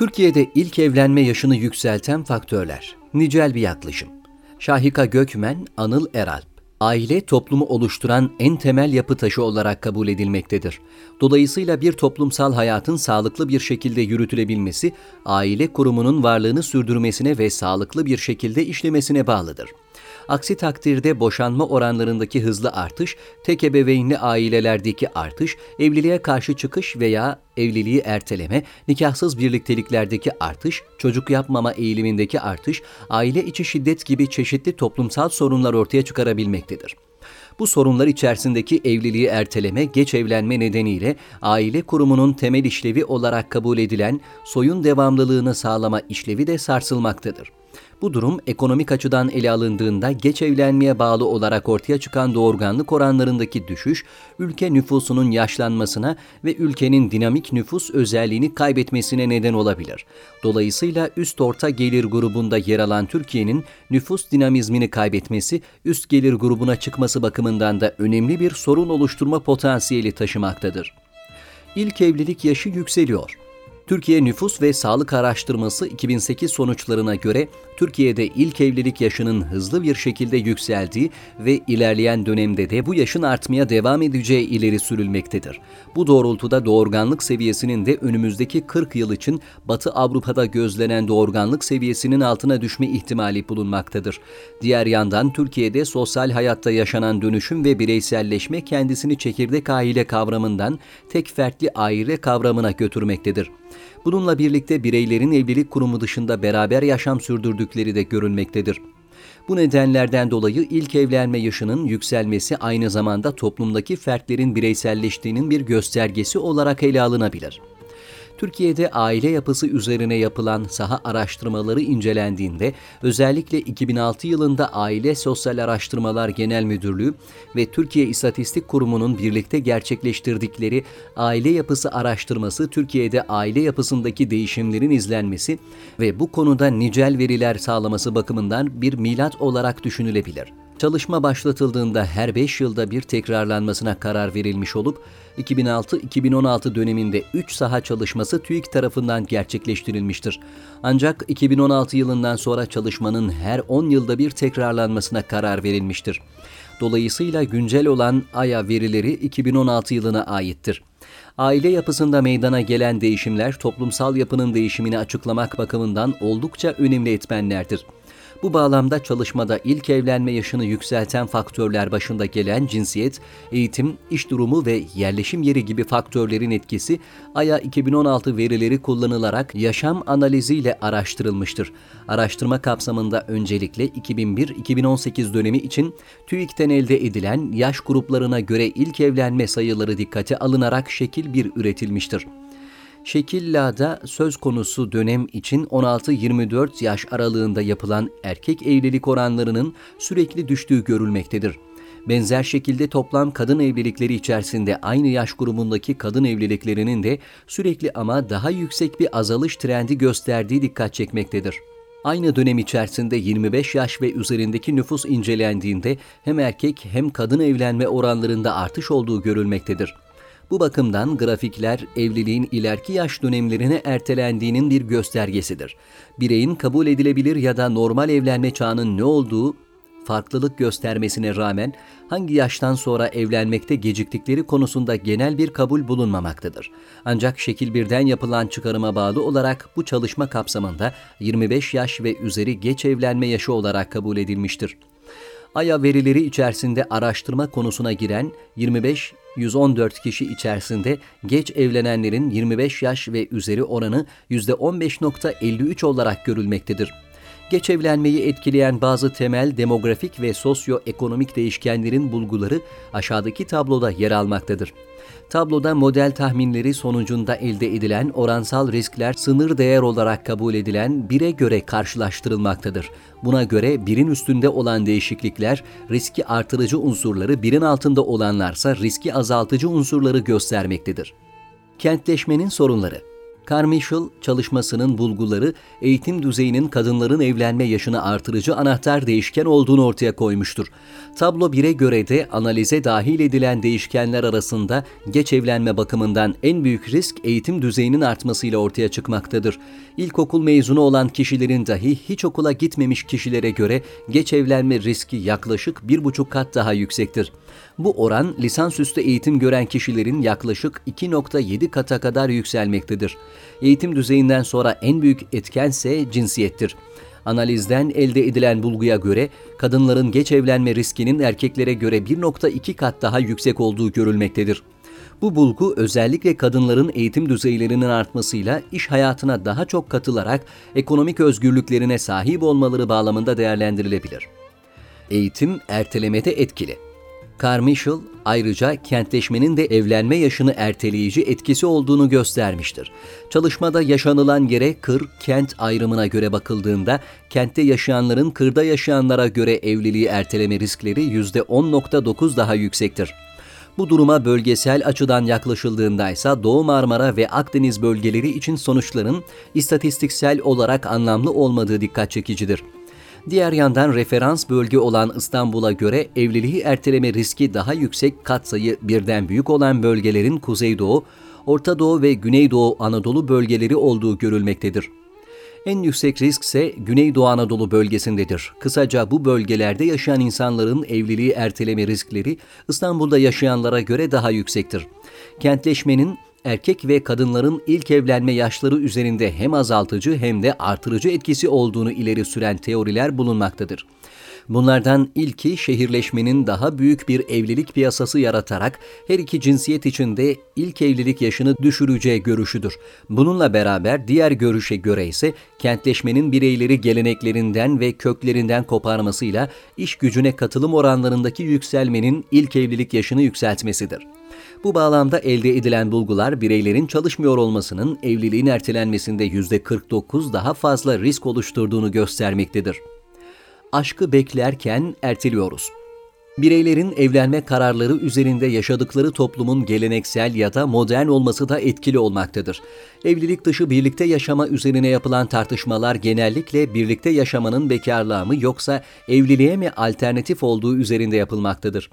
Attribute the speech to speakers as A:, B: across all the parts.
A: Türkiye'de ilk evlenme yaşını yükselten faktörler. Nicel bir yaklaşım. Şahika Gökmen, Anıl Eralp. Aile toplumu oluşturan en temel yapı taşı olarak kabul edilmektedir. Dolayısıyla bir toplumsal hayatın sağlıklı bir şekilde yürütülebilmesi, aile kurumunun varlığını sürdürmesine ve sağlıklı bir şekilde işlemesine bağlıdır. Aksi takdirde boşanma oranlarındaki hızlı artış, tek ebeveynli ailelerdeki artış, evliliğe karşı çıkış veya evliliği erteleme, nikahsız birlikteliklerdeki artış, çocuk yapmama eğilimindeki artış, aile içi şiddet gibi çeşitli toplumsal sorunlar ortaya çıkarabilmektedir. Bu sorunlar içerisindeki evliliği erteleme, geç evlenme nedeniyle aile kurumunun temel işlevi olarak kabul edilen soyun devamlılığını sağlama işlevi de sarsılmaktadır. Bu durum ekonomik açıdan ele alındığında geç evlenmeye bağlı olarak ortaya çıkan doğurganlık oranlarındaki düşüş, ülke nüfusunun yaşlanmasına ve ülkenin dinamik nüfus özelliğini kaybetmesine neden olabilir. Dolayısıyla üst orta gelir grubunda yer alan Türkiye'nin nüfus dinamizmini kaybetmesi, üst gelir grubuna çıkması bakımından da önemli bir sorun oluşturma potansiyeli taşımaktadır. İlk evlilik yaşı yükseliyor. Türkiye Nüfus ve Sağlık Araştırması 2008 sonuçlarına göre Türkiye'de ilk evlilik yaşının hızlı bir şekilde yükseldiği ve ilerleyen dönemde de bu yaşın artmaya devam edeceği ileri sürülmektedir. Bu doğrultuda doğurganlık seviyesinin de önümüzdeki 40 yıl için Batı Avrupa'da gözlenen doğurganlık seviyesinin altına düşme ihtimali bulunmaktadır. Diğer yandan Türkiye'de sosyal hayatta yaşanan dönüşüm ve bireyselleşme kendisini çekirdek aile kavramından tek fertli aile kavramına götürmektedir. Bununla birlikte bireylerin evlilik kurumu dışında beraber yaşam sürdürdükleri de görülmektedir. Bu nedenlerden dolayı ilk evlenme yaşının yükselmesi aynı zamanda toplumdaki fertlerin bireyselleştiğinin bir göstergesi olarak ele alınabilir. Türkiye'de aile yapısı üzerine yapılan saha araştırmaları incelendiğinde özellikle 2006 yılında Aile Sosyal Araştırmalar Genel Müdürlüğü ve Türkiye İstatistik Kurumu'nun birlikte gerçekleştirdikleri aile yapısı araştırması Türkiye'de aile yapısındaki değişimlerin izlenmesi ve bu konuda nicel veriler sağlaması bakımından bir milat olarak düşünülebilir. Çalışma başlatıldığında her 5 yılda bir tekrarlanmasına karar verilmiş olup 2006-2016 döneminde 3 saha çalışması TÜİK tarafından gerçekleştirilmiştir. Ancak 2016 yılından sonra çalışmanın her 10 yılda bir tekrarlanmasına karar verilmiştir. Dolayısıyla güncel olan AYA verileri 2016 yılına aittir. Aile yapısında meydana gelen değişimler toplumsal yapının değişimini açıklamak bakımından oldukça önemli etmenlerdir. Bu bağlamda çalışmada ilk evlenme yaşını yükselten faktörler başında gelen cinsiyet, eğitim, iş durumu ve yerleşim yeri gibi faktörlerin etkisi AYA 2016 verileri kullanılarak yaşam analiziyle araştırılmıştır. Araştırma kapsamında öncelikle 2001-2018 dönemi için TÜİK'ten elde edilen yaş gruplarına göre ilk evlenme sayıları dikkate alınarak şekil bir üretilmiştir. Şekilla'da söz konusu dönem için 16-24 yaş aralığında yapılan erkek evlilik oranlarının sürekli düştüğü görülmektedir. Benzer şekilde toplam kadın evlilikleri içerisinde aynı yaş grubundaki kadın evliliklerinin de sürekli ama daha yüksek bir azalış trendi gösterdiği dikkat çekmektedir. Aynı dönem içerisinde 25 yaş ve üzerindeki nüfus incelendiğinde hem erkek hem kadın evlenme oranlarında artış olduğu görülmektedir. Bu bakımdan grafikler evliliğin ileriki yaş dönemlerine ertelendiğinin bir göstergesidir. Bireyin kabul edilebilir ya da normal evlenme çağının ne olduğu farklılık göstermesine rağmen hangi yaştan sonra evlenmekte geciktikleri konusunda genel bir kabul bulunmamaktadır. Ancak şekil birden yapılan çıkarıma bağlı olarak bu çalışma kapsamında 25 yaş ve üzeri geç evlenme yaşı olarak kabul edilmiştir. AYA verileri içerisinde araştırma konusuna giren 25 114 kişi içerisinde geç evlenenlerin 25 yaş ve üzeri oranı %15.53 olarak görülmektedir. Geç evlenmeyi etkileyen bazı temel demografik ve sosyoekonomik değişkenlerin bulguları aşağıdaki tabloda yer almaktadır. Tabloda model tahminleri sonucunda elde edilen oransal riskler sınır değer olarak kabul edilen bire göre karşılaştırılmaktadır. Buna göre birin üstünde olan değişiklikler riski artırıcı unsurları, birin altında olanlarsa riski azaltıcı unsurları göstermektedir. Kentleşmenin sorunları Carmichael çalışmasının bulguları eğitim düzeyinin kadınların evlenme yaşını artırıcı anahtar değişken olduğunu ortaya koymuştur. Tablo 1'e göre de analize dahil edilen değişkenler arasında geç evlenme bakımından en büyük risk eğitim düzeyinin artmasıyla ortaya çıkmaktadır. İlkokul mezunu olan kişilerin dahi hiç okula gitmemiş kişilere göre geç evlenme riski yaklaşık bir buçuk kat daha yüksektir. Bu oran lisansüstü eğitim gören kişilerin yaklaşık 2.7 kata kadar yükselmektedir. Eğitim düzeyinden sonra en büyük etkense cinsiyettir. Analizden elde edilen bulguya göre kadınların geç evlenme riskinin erkeklere göre 1.2 kat daha yüksek olduğu görülmektedir. Bu bulgu özellikle kadınların eğitim düzeylerinin artmasıyla iş hayatına daha çok katılarak ekonomik özgürlüklerine sahip olmaları bağlamında değerlendirilebilir. Eğitim ertelemede etkili. Carmichael ayrıca kentleşmenin de evlenme yaşını erteleyici etkisi olduğunu göstermiştir. Çalışmada yaşanılan yere kır, kent ayrımına göre bakıldığında kentte yaşayanların kırda yaşayanlara göre evliliği erteleme riskleri %10.9 daha yüksektir. Bu duruma bölgesel açıdan yaklaşıldığında ise Doğu Marmara ve Akdeniz bölgeleri için sonuçların istatistiksel olarak anlamlı olmadığı dikkat çekicidir. Diğer yandan referans bölge olan İstanbul'a göre evliliği erteleme riski daha yüksek katsayı birden büyük olan bölgelerin Kuzeydoğu, Orta Doğu ve Güneydoğu Anadolu bölgeleri olduğu görülmektedir. En yüksek risk ise Güneydoğu Anadolu bölgesindedir. Kısaca bu bölgelerde yaşayan insanların evliliği erteleme riskleri İstanbul'da yaşayanlara göre daha yüksektir. Kentleşmenin erkek ve kadınların ilk evlenme yaşları üzerinde hem azaltıcı hem de artırıcı etkisi olduğunu ileri süren teoriler bulunmaktadır. Bunlardan ilki şehirleşmenin daha büyük bir evlilik piyasası yaratarak her iki cinsiyet içinde ilk evlilik yaşını düşüreceği görüşüdür. Bununla beraber diğer görüşe göre ise kentleşmenin bireyleri geleneklerinden ve köklerinden koparmasıyla iş gücüne katılım oranlarındaki yükselmenin ilk evlilik yaşını yükseltmesidir. Bu bağlamda elde edilen bulgular bireylerin çalışmıyor olmasının evliliğin ertelenmesinde %49 daha fazla risk oluşturduğunu göstermektedir. Aşkı beklerken erteliyoruz. Bireylerin evlenme kararları üzerinde yaşadıkları toplumun geleneksel ya da modern olması da etkili olmaktadır. Evlilik dışı birlikte yaşama üzerine yapılan tartışmalar genellikle birlikte yaşamanın bekarlığa mı yoksa evliliğe mi alternatif olduğu üzerinde yapılmaktadır.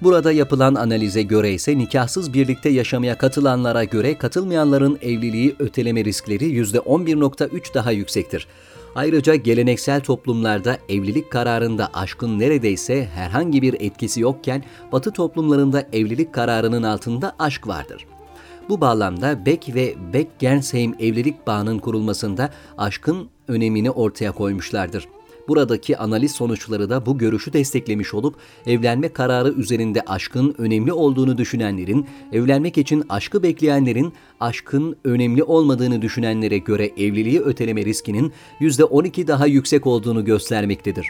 A: Burada yapılan analize göre ise nikahsız birlikte yaşamaya katılanlara göre katılmayanların evliliği öteleme riskleri %11.3 daha yüksektir. Ayrıca geleneksel toplumlarda evlilik kararında aşkın neredeyse herhangi bir etkisi yokken Batı toplumlarında evlilik kararının altında aşk vardır. Bu bağlamda Beck ve Beck-Gernsheim evlilik bağının kurulmasında aşkın önemini ortaya koymuşlardır. Buradaki analiz sonuçları da bu görüşü desteklemiş olup evlenme kararı üzerinde aşkın önemli olduğunu düşünenlerin, evlenmek için aşkı bekleyenlerin aşkın önemli olmadığını düşünenlere göre evliliği öteleme riskinin %12 daha yüksek olduğunu göstermektedir.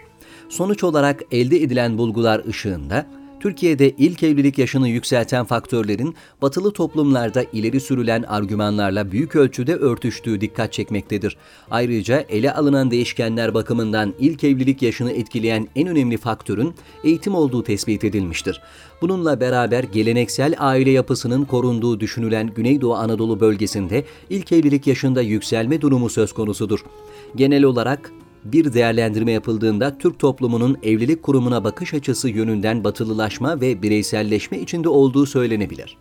A: Sonuç olarak elde edilen bulgular ışığında Türkiye'de ilk evlilik yaşını yükselten faktörlerin batılı toplumlarda ileri sürülen argümanlarla büyük ölçüde örtüştüğü dikkat çekmektedir. Ayrıca ele alınan değişkenler bakımından ilk evlilik yaşını etkileyen en önemli faktörün eğitim olduğu tespit edilmiştir. Bununla beraber geleneksel aile yapısının korunduğu düşünülen Güneydoğu Anadolu bölgesinde ilk evlilik yaşında yükselme durumu söz konusudur. Genel olarak bir değerlendirme yapıldığında Türk toplumunun evlilik kurumuna bakış açısı yönünden batılılaşma ve bireyselleşme içinde olduğu söylenebilir.